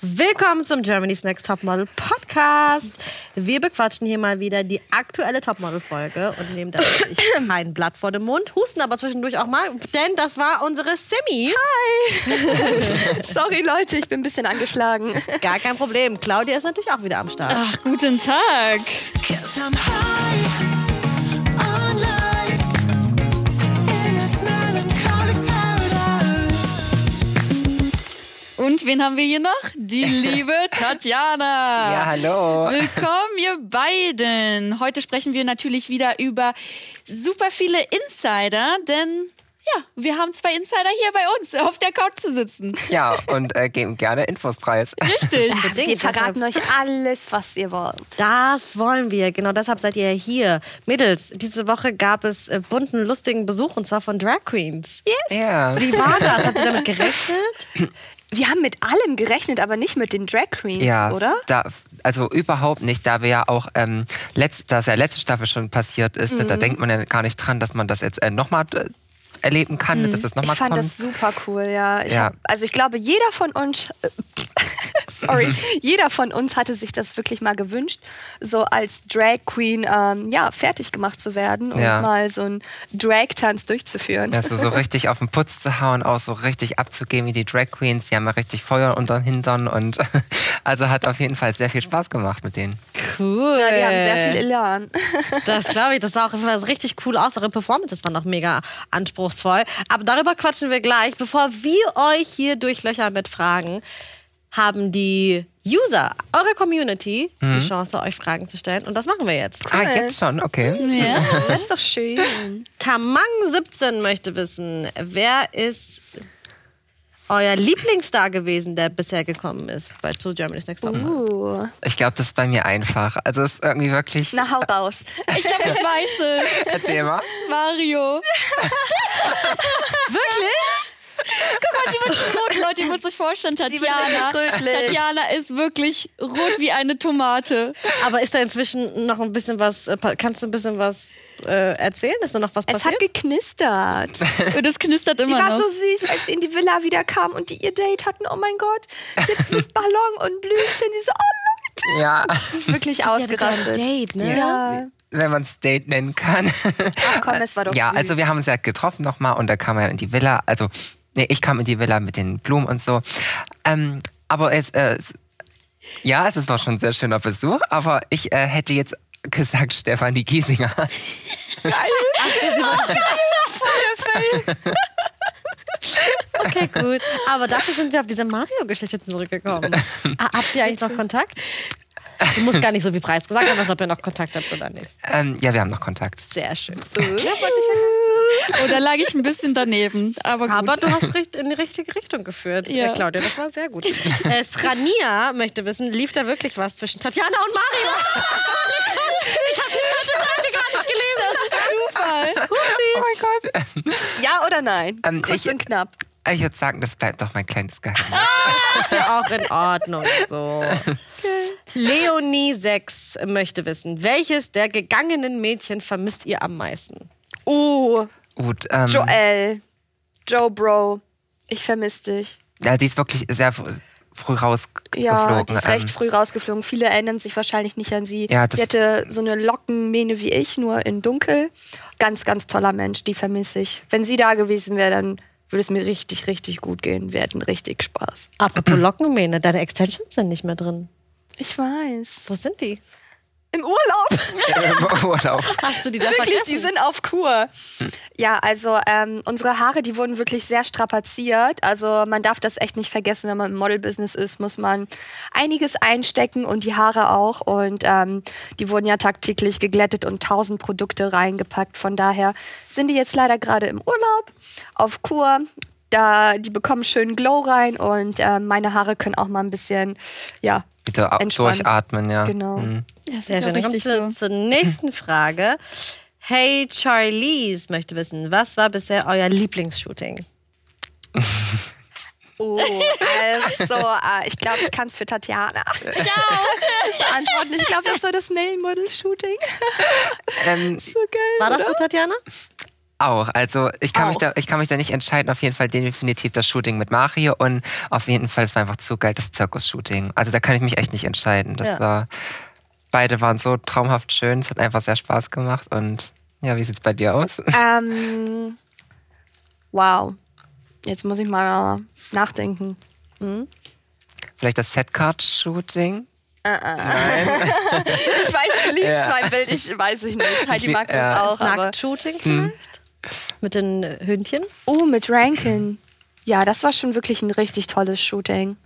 Willkommen zum Germany's Next Topmodel Podcast. Wir bequatschen hier mal wieder die aktuelle Topmodel-Folge und nehmen da natürlich kein Blatt vor den Mund, husten aber zwischendurch auch mal, denn das war unsere Simi. Hi! Sorry Leute, ich bin ein bisschen angeschlagen. Gar kein Problem. Claudia ist natürlich auch wieder am Start. Ach, guten Tag. Und wen haben wir hier noch? Die liebe Tatjana. Ja, hallo. Willkommen, ihr beiden. Heute sprechen wir natürlich wieder über super viele Insider, denn ja, wir haben zwei Insider hier bei uns auf der Couch zu sitzen. Ja, und äh, geben gerne Infos preis. Richtig. Wir verraten euch alles, was ihr wollt. Das wollen wir. Genau deshalb seid ihr hier. Mädels, diese Woche gab es äh, bunten, lustigen Besuch und zwar von Drag Queens. Yes. Ja. Wie war das? Habt ihr damit gerechnet? Wir haben mit allem gerechnet, aber nicht mit den Drag Queens, Ja, oder? Da, also überhaupt nicht, da wir ja auch, ähm, letzt, dass ja letzte Staffel schon passiert ist, da Mhm. denkt man ja gar nicht dran, dass man das jetzt äh, nochmal äh, erleben kann, dass es nochmal Mhm. Ich fand kommt. das super cool, ja. Ich Ja. Hab, also ich glaube, jeder von uns, äh, sorry, jeder von uns hatte sich das wirklich mal gewünscht, so als Drag Queen ähm, ja fertig gemacht zu werden und Ja. mal so einen Drag-Tanz durchzuführen. Also so richtig auf den Putz zu hauen, auch so richtig abzugehen wie die Drag Queens. Die haben ja richtig Feuer unter den Hintern und also hat auf jeden Fall sehr viel Spaß gemacht mit denen. Cool. Ja, die haben sehr viel Elan. Das glaube ich, das sah auch das richtig cool aus. Eure Performances waren auch mega anspruchsvoll. Aber darüber quatschen wir gleich. Bevor wir euch hier durchlöchern mit Fragen, haben die User, eure Community, die Chance, euch Fragen zu stellen. Und das machen wir jetzt. Ah, jetzt schon, okay. Ja. Das ist doch schön. Tamang17 möchte wissen, wer ist euer Lieblingsstar gewesen, der bisher gekommen ist bei zu Germany's Next Top? Uh. Ich glaube, das ist bei mir einfach. Also es ist irgendwie wirklich. Na, hau raus. Ich glaube, ich weiß es. Erzähl mal. Mario. Wirklich? Guck mal, sie wird schon rot, Leute. Ihr müsst euch vorstellen, Tatjana. Tatjana ist wirklich rot wie eine Tomate. Aber ist da inzwischen noch ein bisschen was, äh, kannst du ein bisschen was äh, erzählen? Ist da noch was Es passiert? hat geknistert. Und es knistert Die immer war noch. so süß, als sie in die Villa wieder kam und die ihr Date hatten. Oh mein Gott. Mit, mit Ballon und Blümchen. Die so, oh Leute. Ja, Die ist wirklich ausgerastet. Date, ne? Ja. wenn man es Date nennen kann. Ach komm, es war doch Ja, süß. also wir haben uns ja getroffen nochmal und da kam er in die Villa. Also, nee, ich kam in die Villa mit den Blumen und so. Ähm, aber es, äh, ja, es war schon ein sehr schöner Besuch, aber ich äh, hätte jetzt gesagt Stefanie Giesinger. Okay, gut. Aber dafür sind wir auf diese Mario-Geschichte zurückgekommen. Habt ihr eigentlich noch Kontakt? Du musst gar nicht so wie Preis gesagt haben, ob ihr noch Kontakt habt oder nicht. Ähm, ja, wir haben noch Kontakt. Sehr schön. Oh, da lag ich ein bisschen daneben. Aber gut. Aber du hast in die richtige Richtung geführt, Ja. äh, Claudia. Das war sehr gut. Äh, Srania möchte wissen, lief da wirklich was zwischen Tatjana und Mario? ich habe die zweite Frage gar nicht gelesen. Das ist Zufall. Oh mein Gott. Ja oder nein? Ähm, Kurz ich- und knapp. Ich würde sagen, das bleibt doch mein kleines Geheimnis. ist ja auch in Ordnung. So. Leonie 6 möchte wissen, welches der gegangenen Mädchen vermisst ihr am meisten? Uh, Gut, ähm, Joel. Joe Bro. Ich vermisse dich. ja, die ist wirklich sehr fr- früh rausgeflogen. Ja, die ist recht ähm, früh rausgeflogen. Viele erinnern sich wahrscheinlich nicht an sie. Ja, das- sie hatte so eine Lockenmähne wie ich, nur in dunkel. Ganz, ganz toller Mensch, die vermisse ich. Wenn sie da gewesen wäre, dann würde es mir richtig, richtig gut gehen. Wir hätten richtig Spaß. Apropos Lockenmähne, deine Extensions sind nicht mehr drin. Ich weiß. Wo sind die? Im Urlaub. im Urlaub. Hast du die da Wirklich, vergessen? die sind auf Kur. Ja, also ähm, unsere Haare, die wurden wirklich sehr strapaziert. Also man darf das echt nicht vergessen, wenn man im Model-Business ist, muss man einiges einstecken und die Haare auch. Und ähm, die wurden ja tagtäglich geglättet und tausend Produkte reingepackt. Von daher sind die jetzt leider gerade im Urlaub, auf Kur. Da, die bekommen schön Glow rein und ähm, meine Haare können auch mal ein bisschen, ja, Bitte Entspannen. durchatmen, ja. genau. Mhm. Sehr ist schön. Dann kommt so. zur nächsten Frage. Hey Charlize möchte wissen, was war bisher euer Lieblingsshooting? Oh, also, äh, ich glaube, ich kann es für Tatjana beantworten. Ich glaube, das war das Mail-Model-Shooting. Ähm, So geil. War das so, Tatjana? Auch. Also ich kann, mich Auch. da, ich kann mich da nicht entscheiden. Auf jeden Fall definitiv das Shooting mit Mario und auf jeden Fall, es war einfach zu geil, das Zirkus-Shooting. Also da kann ich mich echt nicht entscheiden. Das Ja. war, beide waren so traumhaft schön. Es hat einfach sehr Spaß gemacht und ja, wie sieht's bei dir aus? Ähm, wow. Jetzt muss ich mal nachdenken. Vielleicht das Setcard-Shooting? Ich weiß, du liebst Ja. mein Bild, ich weiß ich nicht. Heidi Ich- mag das ja. auch. Aber Nacktshooting vielleicht? Mit den Hündchen? oh, mit Rankin. Ja, das war schon wirklich ein richtig tolles Shooting.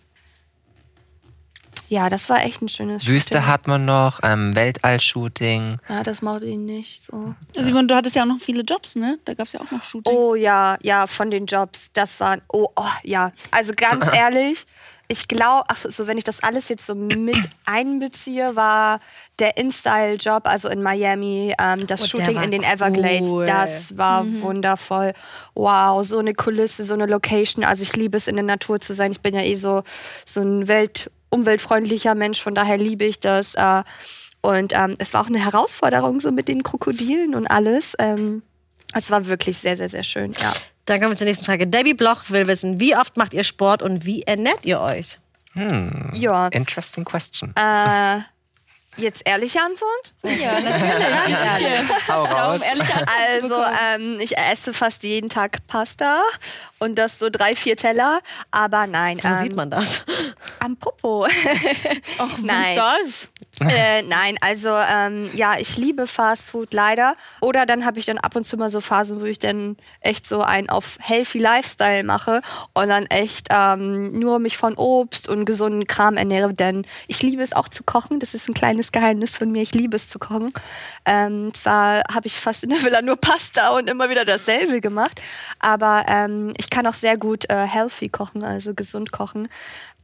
Ja, das war echt ein schönes Wüste Shooting. hat man noch, ähm, Weltall-Shooting. Ja, das macht ihn nicht so. Simon, du hattest ja auch noch viele Jobs, ne? Da gab es ja auch noch Shootings. Oh ja, ja, von den Jobs, das waren, oh, oh ja. Also ganz ehrlich, ich glaube, ach so, wenn ich das alles jetzt so mit einbeziehe, war der InStyle-Job, also in Miami, ähm, das Oh, Shooting in den Everglades, cool. das war wundervoll. Wow, so eine Kulisse, so eine Location. Also ich liebe es, in der Natur zu sein. Ich bin ja eh so, so ein Welt, umweltfreundlicher Mensch, von daher liebe ich das. Äh, und ähm, es war auch eine Herausforderung, so mit den Krokodilen und alles. Ähm, es war wirklich sehr, sehr, sehr schön. Ja. Dann kommen wir zur nächsten Frage. Debbie Bloch will wissen, wie oft macht ihr Sport und wie ernährt ihr euch? Ja. Interesting question. Äh, jetzt ehrliche Antwort? Ja, natürlich. Hau raus. Um ehrliche Antwort zu Also, ähm, ich esse fast jeden Tag Pasta und das so drei, vier Teller. Aber nein, Wo ähm, sieht man das? am Popo. Ach, nein. das? äh, nein, also ähm, ja, ich liebe Fast Food leider. Oder dann habe ich dann ab und zu mal so Phasen, wo ich dann echt so ein auf healthy Lifestyle mache und dann echt ähm, nur mich von Obst und gesunden Kram ernähre. Denn ich liebe es auch zu kochen. Das ist ein kleines Geheimnis von mir. Ich liebe es zu kochen. Ähm, zwar habe ich fast in der Villa nur Pasta und immer wieder dasselbe gemacht, aber ähm, ich kann auch sehr gut äh, healthy kochen, also gesund kochen.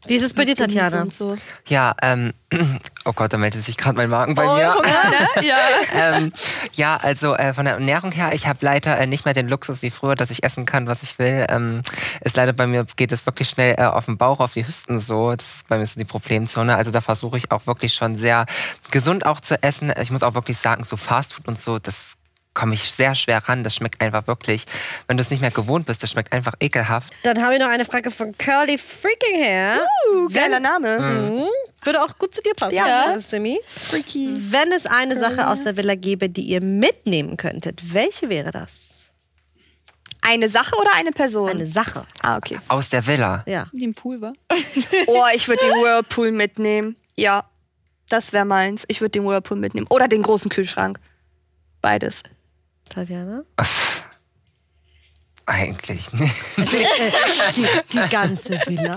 Wie ist es bei dir, Tatjana? So. Ja, ähm, oh Gott, da meldet sich gerade mein Magen bei mir. Hunger, ne? Ja. ähm, ja, also äh, von der Ernährung her, ich habe leider äh, nicht mehr den Luxus wie früher, dass ich essen kann, was ich will. Ähm, ist leider bei mir, geht es wirklich schnell äh, auf den Bauch, auf die Hüften so. Das ist bei mir so die Problemzone. Also da versuche ich auch wirklich schon sehr gesund auch zu essen. Ich muss auch wirklich sagen, so Fastfood und so, das komme ich sehr schwer ran. Das schmeckt einfach wirklich, wenn du es nicht mehr gewohnt bist, das schmeckt einfach ekelhaft. Dann haben wir noch eine Frage von Curly Freaking Hair. Uh, geiler Name. Mhm. Würde auch gut zu dir passen, Ja. ja. Simi. Freaky. Wenn es eine Sache aus der Villa gäbe, die ihr mitnehmen könntet, welche wäre das? Eine Sache oder eine Person? Eine Sache. Ah, okay. Aus der Villa. Ja. Die im Pool war. Oh, ich würde den Whirlpool mitnehmen. Ja, das wäre meins. Ich würde den Whirlpool mitnehmen. Oder den großen Kühlschrank. Beides. Tatjana? Eigentlich. Nee. Die, die ganze Villa.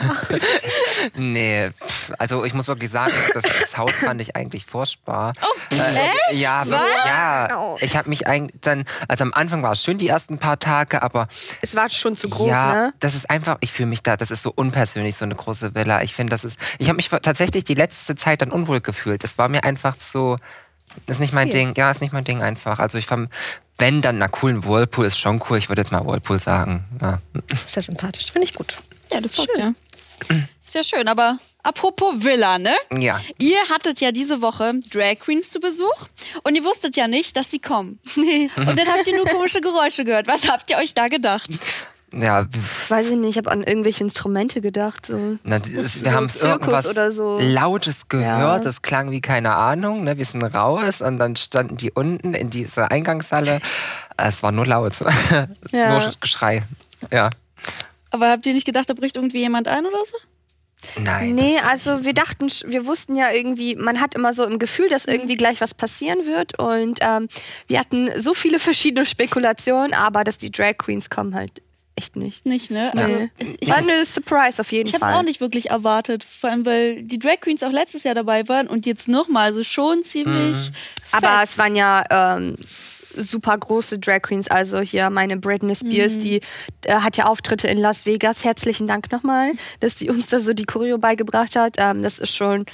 Nee, also ich muss wirklich sagen, das, das Haus fand ich eigentlich furchtbar. Oh, äh, Ja, wirklich, ja. Ich habe mich eigentlich dann, also am Anfang war es schön die ersten paar Tage, aber Es war schon zu groß, ja, ne? das ist einfach, ich fühle mich da, das ist so unpersönlich, so eine große Villa. Ich finde, das ist, ich habe mich tatsächlich die letzte Zeit dann unwohl gefühlt. Es war mir einfach so, das ist nicht mein Ding, ja, ist nicht mein Ding einfach. Also ich fand, wenn dann, na cool, ein Whirlpool ist schon cool, ich würde jetzt mal Whirlpool sagen. Ja. Sehr sympathisch. Finde ich gut. Ja, das passt ja. Sehr schön, aber apropos Villa, ne? ja. Ihr hattet ja diese Woche Drag Queens zu Besuch und ihr wusstet ja nicht, dass sie kommen. Nee. Und dann habt ihr nur komische Geräusche gehört. Was habt ihr euch da gedacht? Ja, Weiß ich nicht, ich habe an irgendwelche Instrumente gedacht. So. Na, das, wir So haben irgendwas oder so. Lautes gehört, Ja. das klang wie keine Ahnung. Ne? Wir sind raus und dann standen die unten in dieser Eingangshalle. Es war nur laut. Ja. nur Geschrei. Ja. Aber habt ihr nicht gedacht, da bricht irgendwie jemand ein oder so? Nein. Nee, also wir dachten, wir wussten ja irgendwie, man hat immer so im Gefühl, dass irgendwie gleich was passieren wird. Und ähm, wir hatten so viele verschiedene Spekulationen, aber dass die Drag Queens kommen halt echt nicht. Nicht, ne? Also, Nee. War eine Surprise auf jeden ich hab's Fall. auch nicht wirklich erwartet. Vor allem, weil die Drag Queens auch letztes Jahr dabei waren und jetzt nochmal. Also schon ziemlich. Aber fett. es waren ja ähm, super große Drag Queens. Also hier meine Britney Spears, die äh, hat ja Auftritte in Las Vegas. Herzlichen Dank nochmal, dass die uns da so die Choreo beigebracht hat. Ähm, das ist schon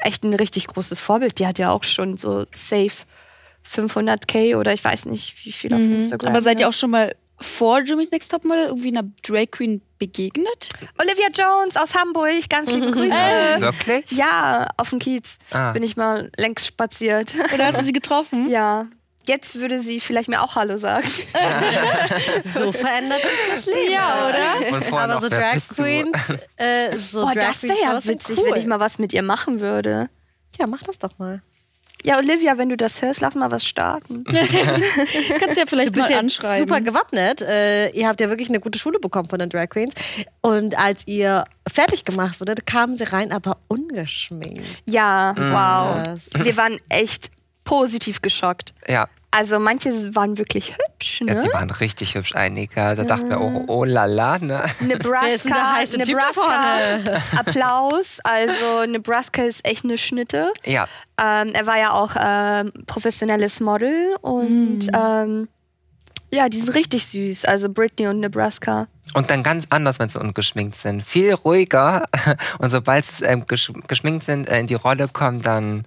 echt ein richtig großes Vorbild. Die hat ja auch schon so safe 500k oder ich weiß nicht wie viel auf Instagram. Aber seid ihr ne? auch schon mal vor Jimmy's Next Top mal irgendwie einer Drag Queen begegnet? Olivia Jones aus Hamburg, ganz liebe Grüße. Wirklich? Ja, auf dem Kiez Ah. bin ich mal längs spaziert. Oder hast du sie getroffen? ja. jetzt würde sie vielleicht mir auch Hallo sagen. So verändert sich das Leben. Ja, oder? Aber so Drag? Queens, äh, so Boah, Drag das wäre ja witzig, cool. wenn ich mal was mit ihr machen würde. Ja, mach das doch mal. Ja, Olivia, wenn du das hörst, lass mal was starten. Kannst ja vielleicht Du bist mal ja anschreiben. super gewappnet. Äh, ihr habt ja wirklich eine gute Schule bekommen von den Drag Queens. Und als ihr fertig gemacht wurdet, kamen sie rein, aber ungeschminkt. Ja, wow. Was? Wir waren echt positiv geschockt. Ja, Also manche waren wirklich hübsch, ja, ne? die waren richtig hübsch, einige. Da dachten wir, oh, oh la la, ne? Nebraska, Nebraska, Applaus. Also Nebraska ist echt eine Schnitte. Ja, Ähm, er war ja auch ähm, professionelles Model und ähm, ja, die sind richtig süß. Also Britney und Nebraska. Und dann ganz anders, wenn sie ungeschminkt sind. Viel ruhiger. Und sobald sie ähm, gesch geschminkt sind, äh, in die Rolle kommen, dann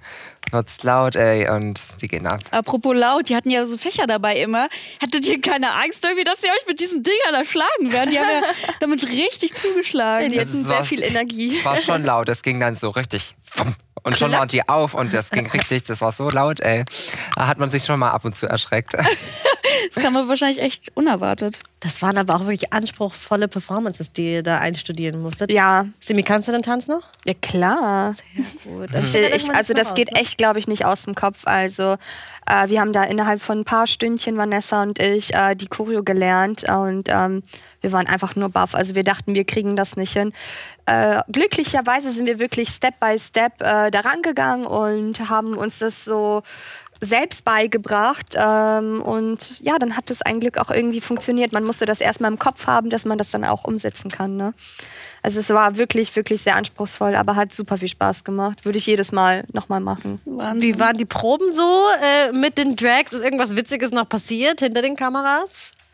wird's laut, ey, und die gehen ab. Apropos laut, die hatten ja so Fächer dabei immer. Hattet ihr keine Angst irgendwie, dass sie euch mit diesen Dingern erschlagen werden? Die haben ja damit richtig zugeschlagen. Die hatten sehr viel Energie. War schon laut, es ging dann so richtig. Und schon waren die auf und das ging richtig, das war so laut, ey. Da hat man sich schon mal ab und zu erschreckt. Das kam aber wahrscheinlich echt unerwartet. Das waren aber auch wirklich anspruchsvolle Performances, die ihr da einstudieren musstet. Ja, Simi, kannst du den Tanz noch? ja klar. Gut. Ich, ich, also das geht echt, glaube ich, nicht aus dem Kopf. Also äh, wir haben da innerhalb von ein paar Stündchen, Vanessa und ich, äh, die Choreo gelernt und ähm, wir waren einfach nur baff. Also wir dachten, wir kriegen das nicht hin. Äh, glücklicherweise sind wir wirklich Step by Step äh, daran gegangen und haben uns das so selbst beigebracht ähm, und ja, dann hat das ein Glück auch irgendwie funktioniert. Man musste das erstmal im Kopf haben, dass man das dann auch umsetzen kann. Ne? Also es war wirklich, wirklich sehr anspruchsvoll, aber hat super viel Spaß gemacht. Würde ich jedes Mal nochmal machen. Wahnsinn. Wie waren die Proben so äh, mit den Drags? Ist irgendwas Witziges noch passiert hinter den Kameras?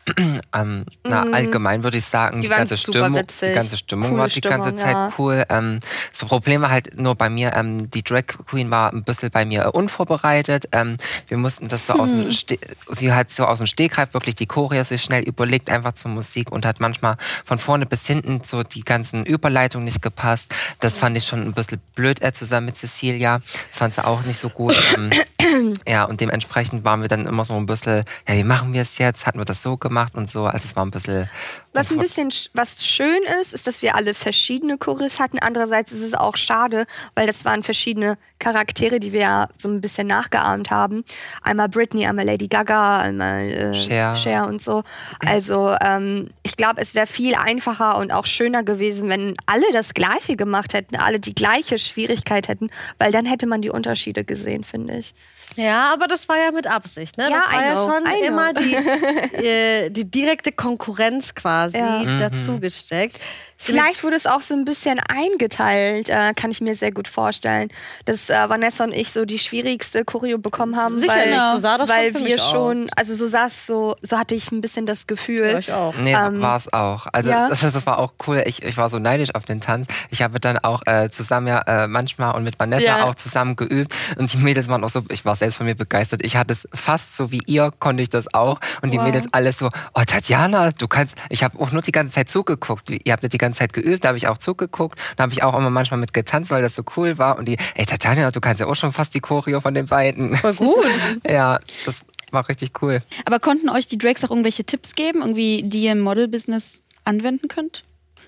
Ähm, na, allgemein würde ich sagen, die, waren ganze Stimmung, witzig. die ganze Stimmung Coole war die ganze Stimmung, Zeit ja. cool. Ähm, das Problem war halt nur bei mir, ähm, die Drag Queen war ein bisschen bei mir unvorbereitet. Ähm, wir mussten das so aus Hm. dem Ste sie hat so aus dem Stegreif wirklich die Choreo sich schnell überlegt, einfach zur Musik und hat manchmal von vorne bis hinten so die ganzen Überleitungen nicht gepasst. Das fand ich schon ein bisschen blöd äh, zusammen mit Cecilia. Das fand sie auch nicht so gut. Ja, und dementsprechend waren wir dann immer so ein bisschen, ja, wie machen wir es jetzt? Hatten wir das so gemacht und so? Also es war ein bisschen. Was ein bisschen sch- was schön ist, ist, dass wir alle verschiedene Choreos hatten. Andererseits ist es auch schade, weil das waren verschiedene Charaktere, die wir ja so ein bisschen nachgeahmt haben. Einmal Britney, einmal Lady Gaga, einmal äh, Cher. Cher und so. Also ähm, ich glaube, es wäre viel einfacher und auch schöner gewesen, wenn alle das Gleiche gemacht hätten, alle die gleiche Schwierigkeit hätten, weil dann hätte man die Unterschiede gesehen, finde ich. Ja, aber das war ja mit Absicht, ne? Ja, das war I ja know, schon immer die, äh, die direkte Konkurrenz quasi Ja. dazugesteckt. Vielleicht wurde es auch so ein bisschen eingeteilt, äh, kann ich mir sehr gut vorstellen, dass äh, Vanessa und ich so die schwierigste Choreo bekommen haben, Sicherlich, weil, so sah das weil schon wir schon, also so sah es so, so hatte ich ein bisschen das Gefühl. Ja, ich auch. Nee, Ähm, war es auch. Also ja. das, das war auch cool. Ich, ich war so neidisch auf den Tanz. Ich habe dann auch äh, zusammen ja äh, manchmal und mit Vanessa Ja. auch zusammen geübt. Und die Mädels waren auch so, ich war selbst von mir begeistert. Ich hatte es fast so wie ihr, konnte ich das auch. Und die Wow. Mädels alles so, oh Tatjana, du kannst, ich habe auch nur die ganze Zeit zugeguckt. Ihr habt ja die ganze Zeit geübt, da habe ich auch zugeguckt. Da habe ich auch immer manchmal mit getanzt, weil das so cool war. Und die, ey Tatjana, du kannst ja auch schon fast die Choreo von den beiden. Voll gut. ja, das war richtig cool. Aber konnten euch die Drags auch irgendwelche Tipps geben, irgendwie, die ihr im Model-Business anwenden könnt?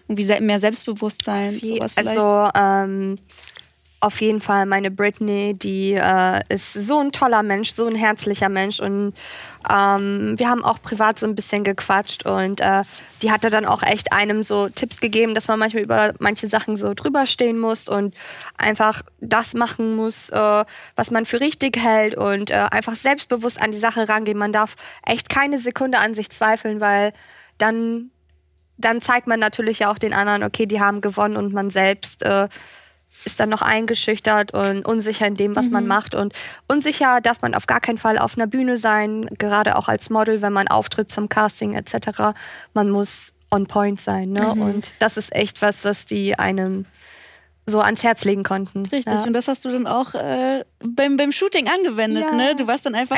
Irgendwie mehr Selbstbewusstsein, sowas vielleicht? Also ähm, auf jeden Fall meine Britney, die äh, ist so ein toller Mensch, so ein herzlicher Mensch und ähm, wir haben auch privat so ein bisschen gequatscht und äh, die hatte dann auch echt einem so Tipps gegeben, dass man manchmal über manche Sachen so drüber stehen muss und einfach das machen muss, äh, was man für richtig hält und äh, einfach selbstbewusst an die Sache rangehen. Man darf echt keine Sekunde an sich zweifeln, weil dann dann zeigt man natürlich auch den anderen, okay, die haben gewonnen und man selbst äh, ist dann noch eingeschüchtert und unsicher in dem, was man macht. Und unsicher darf man auf gar keinen Fall auf einer Bühne sein, gerade auch als Model, wenn man auftritt zum Casting etc. Man muss on point sein. Ne? Und das ist echt was, was die einem so ans Herz legen konnten. Richtig, Ja. und das hast du dann auch äh, beim, beim Shooting angewendet, Ja. ne? Du warst dann einfach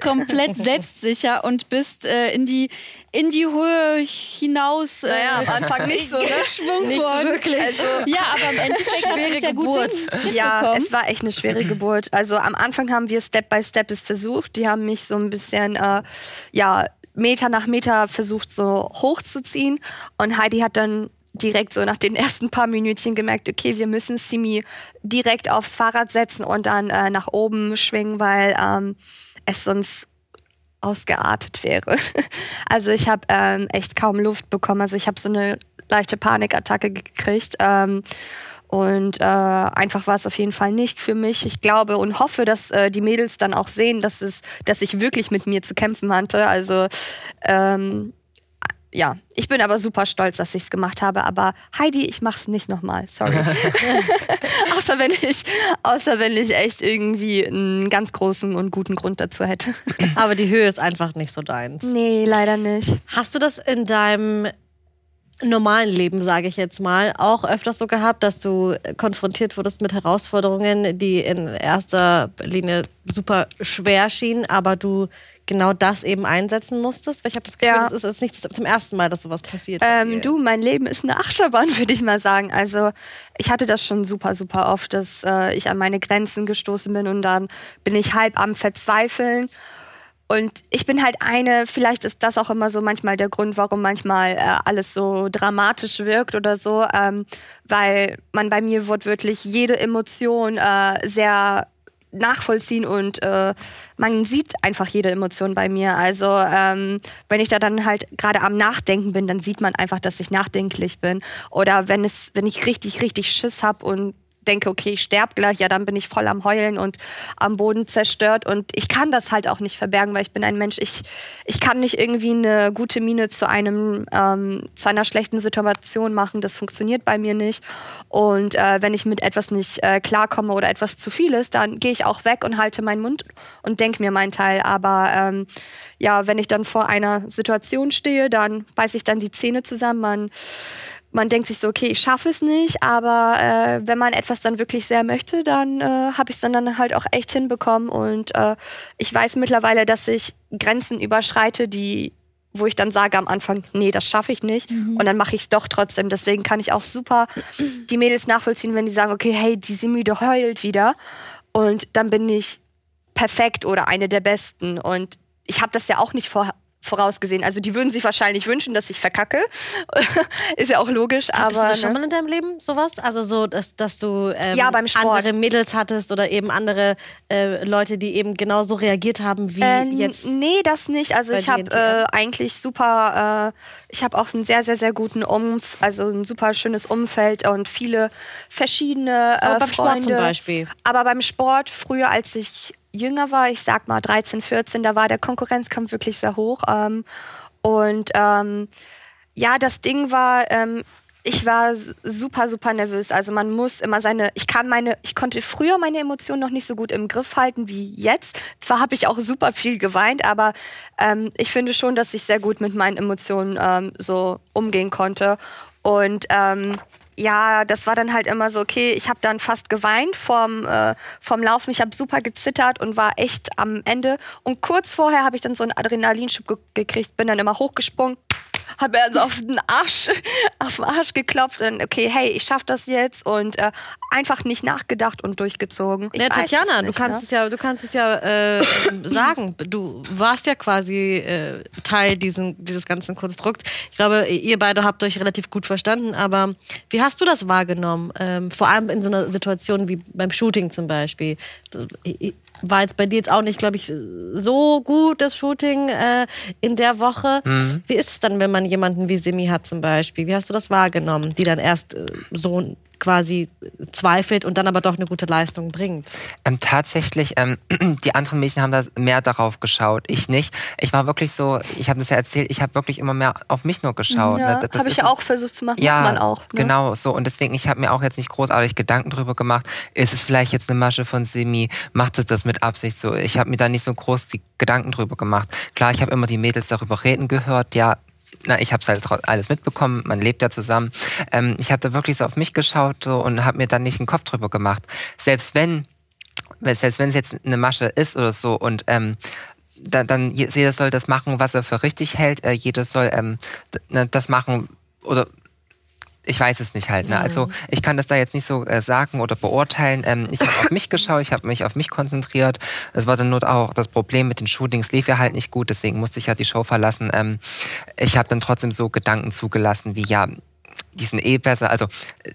komplett selbstsicher und bist äh, in, die, in die Höhe hinaus äh, Naja, am Anfang nicht so, ne? geschwungen Nicht so worden. wirklich. Also, Ja, aber hast du es ja gut Geburt. Ja, es war echt eine schwere Geburt. Also am Anfang haben wir Step by Step es versucht. Die haben mich so ein bisschen, äh, ja, Meter nach Meter versucht so hochzuziehen. Und Heidi hat dann direkt so nach den ersten paar Minütchen gemerkt, okay, wir müssen Simi direkt aufs Fahrrad setzen und dann äh, nach oben schwingen, weil ähm, es sonst ausgeartet wäre. Also ich habe ähm, echt kaum Luft bekommen. Also ich habe so eine leichte Panikattacke gekriegt. Ähm, und äh, einfach war es auf jeden Fall nicht für mich. Ich glaube und hoffe, dass äh, die Mädels dann auch sehen, dass, es, dass ich wirklich mit mir zu kämpfen hatte. Also ähm, ja, ich bin aber super stolz, dass ich es gemacht habe. Aber Heidi, ich mach's nicht nochmal. Sorry. außer wenn ich, außer wenn ich echt irgendwie einen ganz großen und guten Grund dazu hätte. Aber die Höhe ist einfach nicht so deins. nee, leider nicht. Hast du das in deinem normalen Leben, sage ich jetzt mal, auch öfters so gehabt, dass du konfrontiert wurdest mit Herausforderungen, die in erster Linie super schwer schienen, aber du genau das eben einsetzen musstest? Weil ich habe das Gefühl, Ja. das ist jetzt nicht zum ersten Mal, dass sowas passiert. Ähm, du, mein Leben ist eine Achterbahn, würde ich mal sagen. Also ich hatte das schon super, super oft, dass äh, ich an meine Grenzen gestoßen bin und dann bin ich halb am Verzweifeln. Und ich bin halt eine, vielleicht ist das auch immer so manchmal der Grund, warum manchmal äh, alles so dramatisch wirkt oder so, ähm, weil man bei mir wortwörtlich jede Emotion äh, sehr nachvollziehen und äh, man sieht einfach jede Emotion bei mir. Also ähm, wenn ich da dann halt gerade am Nachdenken bin, dann sieht man einfach, dass ich nachdenklich bin. Oder wenn es, wenn ich richtig, richtig Schiss habe und denke, okay, ich sterbe gleich, ja, dann bin ich voll am Heulen und am Boden zerstört. Und ich kann das halt auch nicht verbergen, weil ich bin ein Mensch. Ich, ich kann nicht irgendwie eine gute Miene zu einem ähm, zu einer schlechten Situation machen. Das funktioniert bei mir nicht. Und äh, wenn ich mit etwas nicht äh, klarkomme oder etwas zu viel ist, dann gehe ich auch weg und halte meinen Mund und denke mir meinen Teil. Aber ähm, ja, wenn ich dann vor einer Situation stehe, dann beiße ich dann die Zähne zusammen. Man man denkt sich so, okay, ich schaffe es nicht, aber äh, wenn man etwas dann wirklich sehr möchte, dann äh, habe ich es dann, dann halt auch echt hinbekommen und äh, ich weiß mittlerweile, dass ich Grenzen überschreite, die wo ich dann sage am Anfang, nee, das schaffe ich nicht. Und dann mache ich es doch trotzdem. Deswegen kann ich auch super die Mädels nachvollziehen, wenn die sagen, okay, hey, die Simüde heult wieder und dann bin ich perfekt oder eine der besten. Und ich habe das ja auch nicht vor, vorausgesehen. Also die würden sich wahrscheinlich wünschen, dass ich verkacke. ist ja auch logisch, Hattest aber du schon ne? mal in deinem Leben sowas? Also so, dass, dass du ähm, Ja, beim Sport. andere Mädels hattest oder eben andere äh, Leute, die eben genauso reagiert haben wie Äh, jetzt. Nee, das nicht. Also ich habe äh, eigentlich super, äh, ich habe auch einen sehr, sehr, sehr guten Umf, also ein super schönes Umfeld und viele verschiedene äh, Aber beim Sport Freunde. zum Beispiel. Aber beim Sport, früher als ich jünger war, ich sag mal 13, 14, da war der Konkurrenzkampf wirklich sehr hoch. Ähm, und ähm, ja, das Ding war, ähm, ich war super, super nervös. Also man muss immer seine, ich kann meine, ich konnte früher meine Emotionen noch nicht so gut im Griff halten wie jetzt. Zwar habe ich auch super viel geweint, aber ähm, ich finde schon, dass ich sehr gut mit meinen Emotionen ähm, so umgehen konnte. Und ähm, ja, das war dann halt immer so, okay, ich habe dann fast geweint vom, äh, vom Laufen. Ich habe super gezittert und war echt am Ende. Und kurz vorher habe ich dann so einen Adrenalinschub ge gekriegt, bin dann immer hochgesprungen, habe mir also auf den Arsch, auf den Arsch geklopft und okay, hey, ich schaff das jetzt und äh, einfach nicht nachgedacht und durchgezogen. Ich Ja, Tatjana, es du nicht, kannst ne? es ja, du kannst es ja äh, sagen. Du warst ja quasi äh, Teil diesen, dieses ganzen Konstrukts. Ich glaube, ihr beide habt euch relativ gut verstanden, aber wie hast du das wahrgenommen? Ähm, vor allem in so einer Situation wie beim Shooting zum Beispiel. Das war jetzt bei dir jetzt auch nicht, glaube ich, so gut, das Shooting äh, in der Woche. Mhm. Wie ist es dann, wenn man jemanden wie Simi hat zum Beispiel? Wie hast du das wahrgenommen, die dann erst äh, so quasi zweifelt und dann aber doch eine gute Leistung bringt? Ähm, tatsächlich, ähm, die anderen Mädchen haben da mehr darauf geschaut, ich nicht. Ich war wirklich so, ich habe das ja erzählt, ich habe wirklich immer mehr auf mich nur geschaut. Ja, ne? Das habe ich ja auch versucht zu machen, ja, muss man auch. Ne? genau so. Und deswegen, ich habe mir auch jetzt nicht großartig Gedanken drüber gemacht. Ist es vielleicht jetzt eine Masche von Simi? Macht es das mit Absicht so? Ich habe mir da nicht so groß die Gedanken drüber gemacht. Klar, ich habe immer die Mädels darüber reden gehört. Ja, na, ich habe es halt alles mitbekommen, man lebt ja zusammen. Ähm, ich habe da wirklich so auf mich geschaut so, und habe mir dann nicht einen Kopf drüber gemacht. Selbst wenn, selbst wenn es jetzt eine Masche ist oder so und ähm, da, dann je- jeder soll das machen, was er für richtig hält. Äh, jeder soll ähm, ne, das machen oder ich weiß es nicht halt. Ne? Also ich kann das da jetzt nicht so äh, sagen oder beurteilen. Ähm, ich habe auf mich geschaut, ich habe mich auf mich konzentriert. Es war dann nur auch das Problem mit den Shootings lief ja halt nicht gut, deswegen musste ich ja die Show verlassen. Ähm, ich habe dann trotzdem so Gedanken zugelassen wie ja. Die sind eh besser. Also,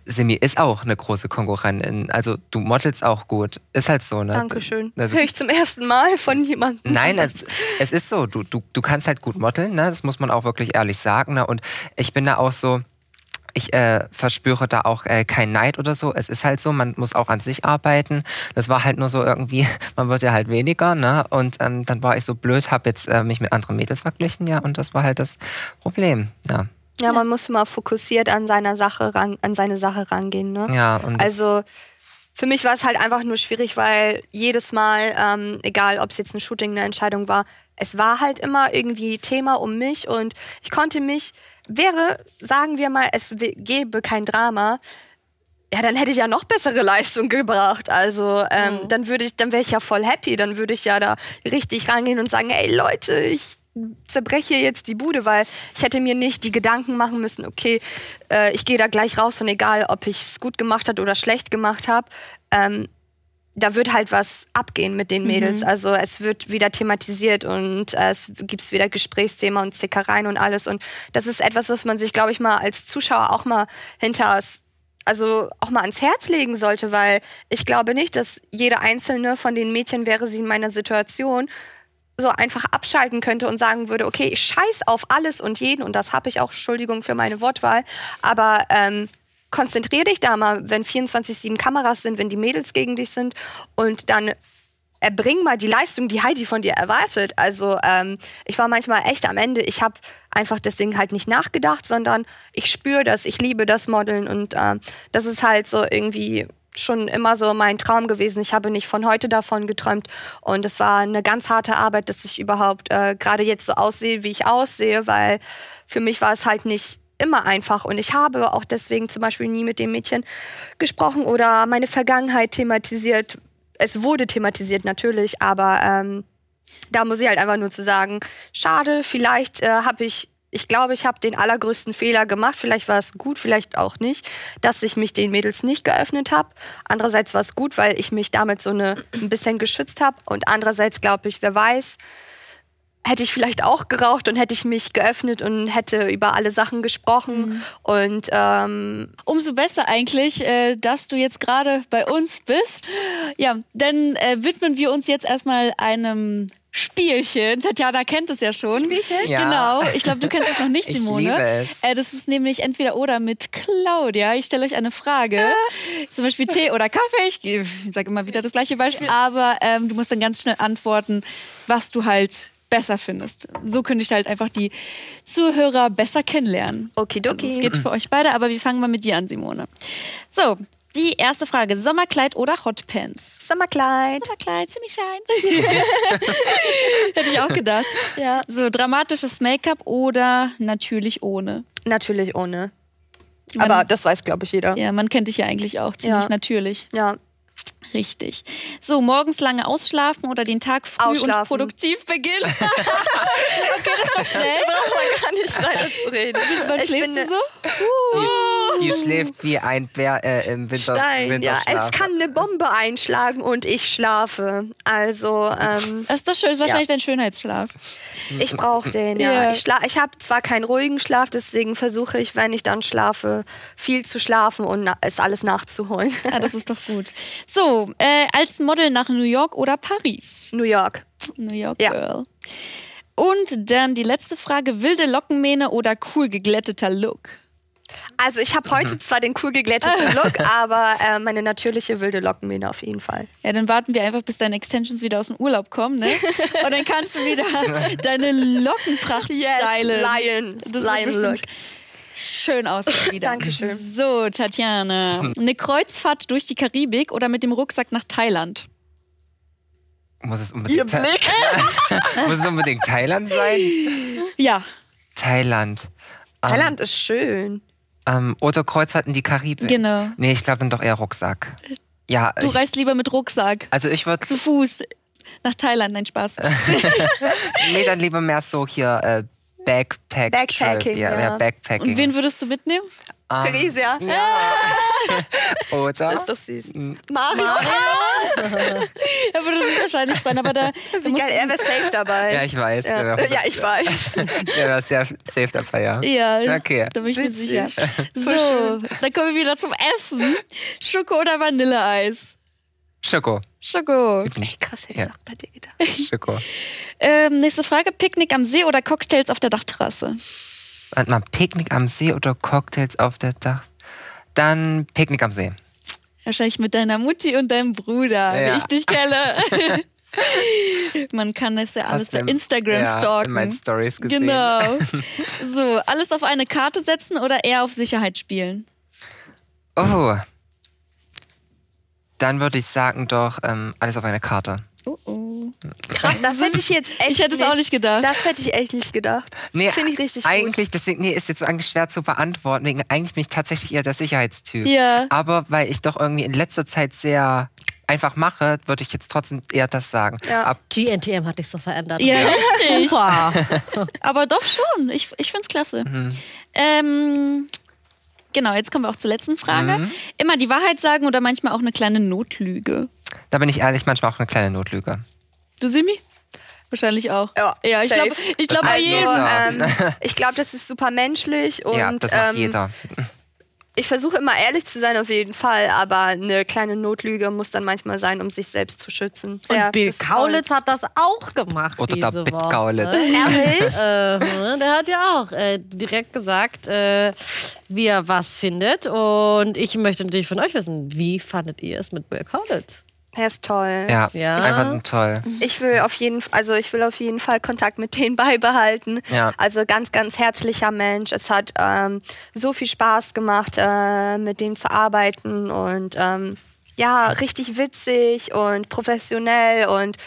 Simi ist auch eine große Konkurrentin. Also, du modelst auch gut. Ist halt so, ne? Dankeschön. Also, Höre ich zum ersten Mal von jemandem. Nein, es, es ist so. Du, du, du kannst halt gut modeln, ne? das muss man auch wirklich ehrlich sagen. Ne? Und ich bin da auch so, ich äh, verspüre da auch äh, kein Neid oder so. Es ist halt so, man muss auch an sich arbeiten. Das war halt nur so irgendwie, man wird ja halt weniger. Ne? Und ähm, dann war ich so blöd, habe jetzt äh, mich mit anderen Mädels verglichen. Ja, und das war halt das Problem. Ja, Ja, man muss mal fokussiert an seiner Sache ran, an seine Sache rangehen. Ne? ja und Also für mich war es halt einfach nur schwierig, weil jedes Mal, ähm, egal ob es jetzt ein Shooting, eine Entscheidung war, es war halt immer irgendwie Thema um mich und ich konnte mich, wäre, sagen wir mal, es gäbe kein Drama, ja, dann hätte ich ja noch bessere Leistung gebracht. Also ähm, dann würde ich, dann wäre ich ja voll happy, dann würde ich ja da richtig rangehen und sagen, ey Leute, ich zerbreche jetzt die Bude, weil ich hätte mir nicht die Gedanken machen müssen, okay, äh, ich gehe da gleich raus und egal, ob ich es gut gemacht habe oder schlecht gemacht habe, ähm, da wird halt was abgehen mit den Mädels. Also es wird wieder thematisiert und äh, es gibt wieder Gesprächsthema und Zickereien und alles. Und das ist etwas, was man sich, glaube ich, mal als Zuschauer auch mal hinter also auch mal ans Herz legen sollte, weil ich glaube nicht, dass jede einzelne von den Mädchen wäre sie in meiner Situation so einfach abschalten könnte und sagen würde, okay, ich scheiß auf alles und jeden und das habe ich auch, Entschuldigung für meine Wortwahl, aber ähm, konzentrier dich da mal, wenn 24-7 Kameras sind, wenn die Mädels gegen dich sind und dann erbring mal die Leistung, die Heidi von dir erwartet. Also ähm, ich war manchmal echt am Ende. Ich habe einfach deswegen halt nicht nachgedacht, sondern ich spüre das, ich liebe das Modeln und ähm, das ist halt so irgendwie schon immer so mein Traum gewesen. Ich habe nicht von heute davon geträumt und es war eine ganz harte Arbeit, dass ich überhaupt äh, gerade jetzt so aussehe, wie ich aussehe, weil für mich war es halt nicht immer einfach und ich habe auch deswegen zum Beispiel nie mit dem Mädchen gesprochen oder meine Vergangenheit thematisiert. Es wurde thematisiert natürlich, aber ähm, da muss ich halt einfach nur zu sagen, schade, vielleicht äh, habe ich, ich glaube, ich habe den allergrößten Fehler gemacht. Vielleicht war es gut, vielleicht auch nicht, dass ich mich den Mädels nicht geöffnet habe. Andererseits war es gut, weil ich mich damit so eine, ein bisschen geschützt habe. Und andererseits glaube ich, wer weiß, hätte ich vielleicht auch geraucht und hätte ich mich geöffnet und hätte über alle Sachen gesprochen. Und ähm, Umso besser eigentlich, äh, dass du jetzt gerade bei uns bist. Ja, dann äh, widmen wir uns jetzt erstmal einem Spielchen. Tatjana kennt es ja schon. Spielchen? Ja. Genau. Ich glaube, du kennst es noch nicht, Ich Simone. liebe es. Äh, das ist nämlich entweder oder mit Claudia. Ich stelle euch eine Frage. Zum Beispiel Tee oder Kaffee. Ich, ich sage immer wieder das gleiche Beispiel. Aber ähm, du musst dann ganz schnell antworten, was du halt besser findest. So könnte ich halt einfach die Zuhörer besser kennenlernen. okidoki. Also es geht für euch beide, aber wir fangen mal mit dir an, Simone. So, die erste Frage: Sommerkleid oder Hotpants? Sommerkleid. Sommerkleid, ziemlich schein. Hätte ich auch gedacht. Ja. So, dramatisches Make-up oder natürlich ohne? Natürlich ohne. Aber das weiß, glaube ich, jeder. Ja, man kennt dich ja eigentlich auch ziemlich Ja. natürlich. Ja. Richtig. So, morgens lange ausschlafen oder den Tag früh und produktiv beginnen? okay, das war schnell. braucht man gar nicht weiter zu reden. Wann Ich schläfst bin du so? die, die schläft wie ein Bär äh, im Winter, Stein, ja. Es kann eine Bombe einschlagen und ich schlafe. Also, ähm, Das ist doch schön, wahrscheinlich dein Schönheitsschlaf. ich brauche den, ja. Ja. Ich, ich habe zwar keinen ruhigen Schlaf, deswegen versuche ich, wenn ich dann schlafe, viel zu schlafen und es alles nachzuholen. Ah, das ist doch gut. So, äh, als Model nach New York oder Paris? New York. New York Ja. Girl. Und dann die letzte Frage: wilde Lockenmähne oder cool geglätteter Look? Also ich habe heute zwar den cool geglätteten Look, aber äh, meine natürliche wilde Lockenmähne auf jeden Fall. Ja, dann warten wir einfach, bis deine Extensions wieder aus dem Urlaub kommen, ne? Und dann kannst du wieder deine Lockenpracht stylen. Lion. Das Lion Look. Schön aussehen wieder. Dankeschön. So, Tatjana. Eine Kreuzfahrt durch die Karibik oder mit dem Rucksack nach Thailand? Muss es unbedingt, Tha- Muss es unbedingt Thailand sein? Ja. Thailand. Thailand ist schön. Ähm, oder Kreuzfahrt in die Karibik. Genau. Nee, ich glaube dann doch eher Rucksack. Ja, Du ich, reist lieber mit Rucksack. also ich würde, Zu Fuß. Nach Thailand, nein Spaß. nee, dann lieber mehr so hier äh, Backpack. Backpacking, ja, ja. ja, Backpacking. Und wen würdest du mitnehmen? Ähm, Theresia. Oder? Das ist doch süß. Mario. Er würde sich wahrscheinlich freuen, aber da Wie geil, er wäre safe dabei. ja, ich weiß. ja. ja, ich weiß. Der war sehr safe dabei, ja. Ja, Okay. da bin ich mir Witzig. sicher. So, dann kommen wir wieder zum Essen. Schoko oder Vanilleeis? Schoko. Schoko. Ey, krass, hätte Ja. ich auch bei dir gedacht. Schoko. Ähm, nächste Frage: Picknick am See oder Cocktails auf der Dachterrasse? Warte mal, Picknick am See oder Cocktails auf der Dach? Dann Picknick am See. Wahrscheinlich mit deiner Mutti und deinem Bruder, Ja. wie ich dich kenne. Man kann das ja alles bei Instagram ja, stalken. in meinen Stories gesehen. Genau. So, alles auf eine Karte setzen oder eher auf Sicherheit spielen? Oh. Dann würde ich sagen doch ähm, alles auf eine Karte. Oh oh. Krass, das hätte ich jetzt echt Ich hätte es auch nicht gedacht. Das hätte ich echt nicht gedacht. Nee, Finde ich richtig gut. eigentlich, deswegen, nee, ist jetzt so eigentlich schwer zu beantworten. Wegen, eigentlich bin ich tatsächlich eher der Sicherheitstyp. Ja. Aber weil ich doch irgendwie in letzter Zeit sehr einfach mache, würde ich jetzt trotzdem eher das sagen. Ja. Ab, GNTM hat dich so verändert. Ja, richtig. Super. Aber doch schon. Ich, ich finde es klasse. Mhm. Ähm, genau, jetzt kommen wir auch zur letzten Frage. Mhm. Immer die Wahrheit sagen oder manchmal auch eine kleine Notlüge. da bin ich ehrlich, manchmal auch eine kleine Notlüge. Du, Simi? Wahrscheinlich auch. Ja, ja ich glaube ich glaub bei jedem. Ja. ähm, ich glaube, das ist super menschlich und ja, das macht ähm, jeder. ich versuche immer ehrlich zu sein auf jeden Fall, aber eine kleine Notlüge muss dann manchmal sein, um sich selbst zu schützen. Ja, Und Bill das ist Kaulitz hat das auch gemacht. Oder der diese Bill Woche. Kaulitz. Ehrlich? Äh, der hat ja auch äh, direkt gesagt, äh, wie er was findet. Und ich möchte natürlich von euch wissen, wie fandet ihr es mit Bill Kaulitz? Er ist toll. Ja, Ja. einfach toll. Ich will auf jeden also ich will auf jeden Fall Kontakt mit denen beibehalten. Ja. Also ganz, ganz herzlicher Mensch. Es hat ähm, so viel Spaß gemacht, äh, mit dem zu arbeiten und ähm, ja, richtig witzig und professionell und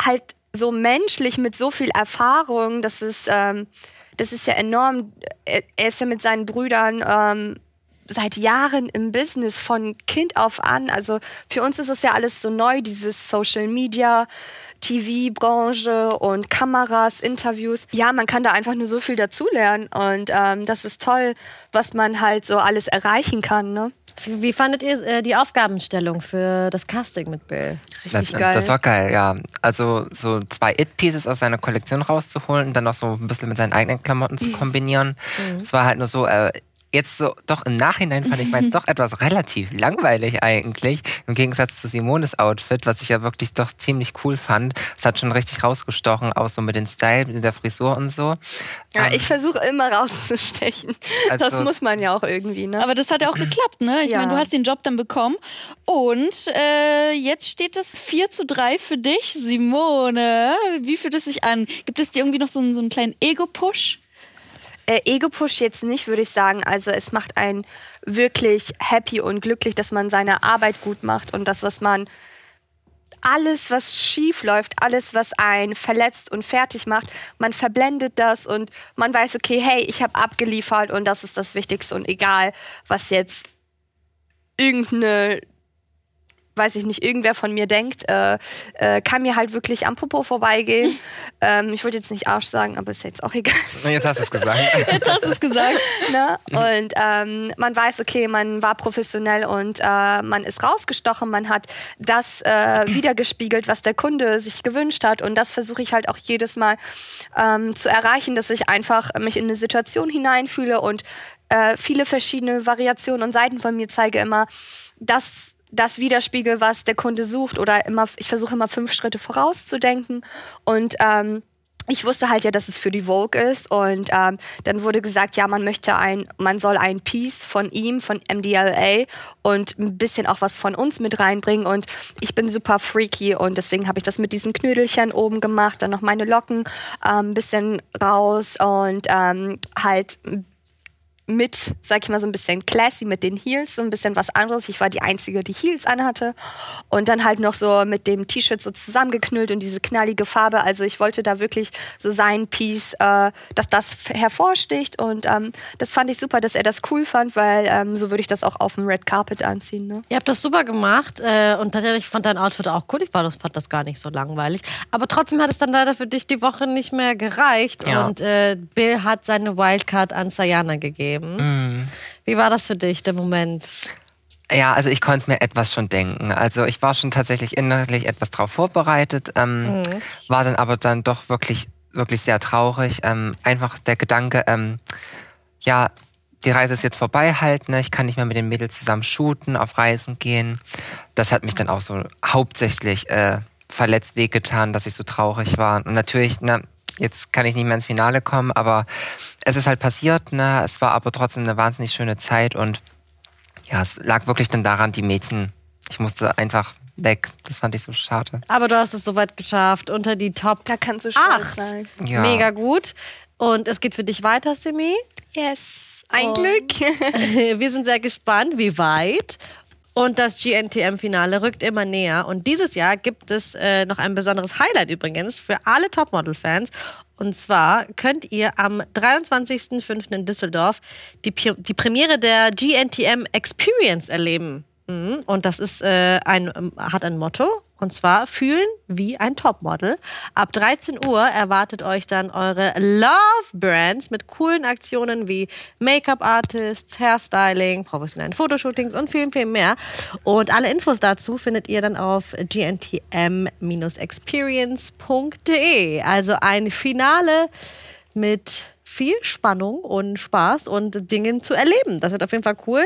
halt so menschlich mit so viel Erfahrung. Das ist, ähm, das ist ja enorm. Er, er ist ja mit seinen Brüdern ähm, seit Jahren im Business von Kind auf an. Also für uns ist es ja alles so neu, dieses Social Media, TV-Branche und Kameras, Interviews. Ja, man kann da einfach nur so viel dazulernen und ähm, das ist toll, was man halt so alles erreichen kann. Ne? Wie fandet ihr äh, die Aufgabenstellung für das Casting mit Bill? Richtig das, geil. das war geil, ja. Also so zwei It-Pieces aus seiner Kollektion rauszuholen und dann noch so ein bisschen mit seinen eigenen Klamotten zu kombinieren. Es war halt nur so, äh, jetzt so, doch im Nachhinein fand ich meins doch etwas relativ langweilig eigentlich. Im Gegensatz zu Simones Outfit, was ich ja wirklich doch ziemlich cool fand. Es hat schon richtig rausgestochen, auch so mit dem Style, mit der Frisur und so. Ja, Ähm, ich versuche immer rauszustechen. das Also- muss man ja auch irgendwie. Ne? Aber das hat ja auch geklappt, ne? Ich Ja. meine, du hast den Job dann bekommen. Und äh, jetzt steht es 4 zu 3 für dich, Simone. Wie fühlt es sich an? Gibt es dir irgendwie noch so einen, so einen kleinen Ego-Push? Äh, Ego-Push jetzt nicht, würde ich sagen. Also es macht einen wirklich happy und glücklich, dass man seine Arbeit gut macht und das, was man alles, was schief läuft, alles, was einen verletzt und fertig macht, man verblendet das und man weiß, okay, hey, ich habe abgeliefert und das ist das Wichtigste und egal, was jetzt irgendeine weiß ich nicht, irgendwer von mir denkt, äh, äh, kann mir halt wirklich am Popo vorbeigehen. ähm, ich wollte jetzt nicht Arsch sagen, aber ist jetzt auch egal. Jetzt hast du es gesagt. Jetzt hast du es gesagt. Ne? Und ähm, man weiß, okay, man war professionell und äh, man ist rausgestochen, man hat das äh, wiedergespiegelt, was der Kunde sich gewünscht hat. Und das versuche ich halt auch jedes Mal ähm, zu erreichen, dass ich einfach mich in eine Situation hineinfühle und äh, viele verschiedene Variationen und Seiten von mir zeige immer, dass das widerspiegel, was der Kunde sucht oder immer, ich versuche immer fünf Schritte vorauszudenken. Und ähm, ich wusste halt ja, dass es für die Vogue ist. Und ähm, dann wurde gesagt, ja, man möchte ein, man soll ein Piece von ihm, von MDLA und ein bisschen auch was von uns mit reinbringen. Und ich bin super freaky und deswegen habe ich das mit diesen Knödelchen oben gemacht, dann noch meine Locken ähm, ein bisschen raus und ähm, halt mit, sag ich mal, so ein bisschen classy mit den Heels, so ein bisschen was anderes. Ich war die Einzige, die Heels anhatte. Und dann halt noch so mit dem T-Shirt so zusammengeknüllt und diese knallige Farbe. Also ich wollte da wirklich so sein Piece, äh, dass das hervorsticht. Und ähm, das fand ich super, dass er das cool fand, weil ähm, so würde ich das auch auf dem Red Carpet anziehen. Ne? Ihr habt das super gemacht äh, und tatsächlich fand dein Outfit auch cool. Ich war das, fand das gar nicht so langweilig. Aber trotzdem hat es dann leider für dich die Woche nicht mehr gereicht. Ja. Und äh, Bill hat seine Wildcard an Sayana gegeben. Wie war das für dich, der Moment? Ja, also ich konnte es mir etwas schon denken. Also ich war schon tatsächlich innerlich etwas drauf vorbereitet, ähm, war dann aber dann doch wirklich, wirklich sehr traurig. Ähm, einfach der Gedanke, ähm, ja, die Reise ist jetzt vorbei halt, ne? ich kann nicht mehr mit den Mädels zusammen shooten, auf Reisen gehen. Das hat mich dann auch so hauptsächlich äh, verletzt wehgetan, dass ich so traurig war. Und natürlich, ne, jetzt kann ich nicht mehr ins Finale kommen, aber es ist halt passiert, ne? es war aber trotzdem eine wahnsinnig schöne Zeit und ja, es lag wirklich dann daran, die Mädchen, ich musste einfach weg. Das fand ich so schade. Aber du hast es soweit geschafft, unter die Top Da kannst du stolz Acht. sein. Ja. Mega gut. Und es geht für dich weiter, Simi. Yes. Ein Und- Glück. Wir sind sehr gespannt, wie weit. Und das GNTM-Finale rückt immer näher. Und dieses Jahr gibt es äh, noch ein besonderes Highlight übrigens für alle Topmodel-Fans. Und zwar könnt ihr am 23.05. in Düsseldorf die, die Premiere der GNTM Experience erleben. Mhm. Und das ist äh, ein, ähm, hat ein Motto. Und zwar fühlen wie ein Topmodel. Ab 13 Uhr erwartet euch dann eure Love-Brands mit coolen Aktionen wie Make-up-Artists, Hairstyling, professionellen Fotoshootings und viel, viel mehr. Und alle Infos dazu findet ihr dann auf gntm-experience.de. Also ein Finale mit viel Spannung und Spaß und Dingen zu erleben. Das wird auf jeden Fall cool.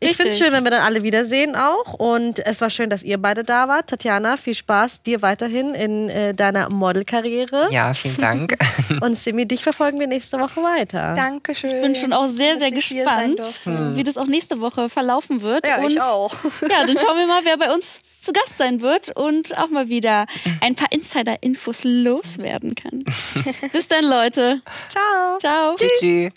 Ich finde es schön, wenn wir dann alle wiedersehen auch. Und es war schön, dass ihr beide da wart. Tatjana, viel Spaß dir weiterhin in äh, deiner Modelkarriere. Ja, vielen Dank. Und Simi, dich verfolgen wir nächste Woche weiter. Dankeschön. Ich bin schon auch sehr, sehr gespannt, durfte. wie das auch nächste Woche verlaufen wird. Ja, und ich auch. Ja, dann schauen wir mal, wer bei uns zu Gast sein wird und auch mal wieder ein paar Insider-Infos loswerden kann. Bis dann, Leute. Ciao. Ciao. Tschüss.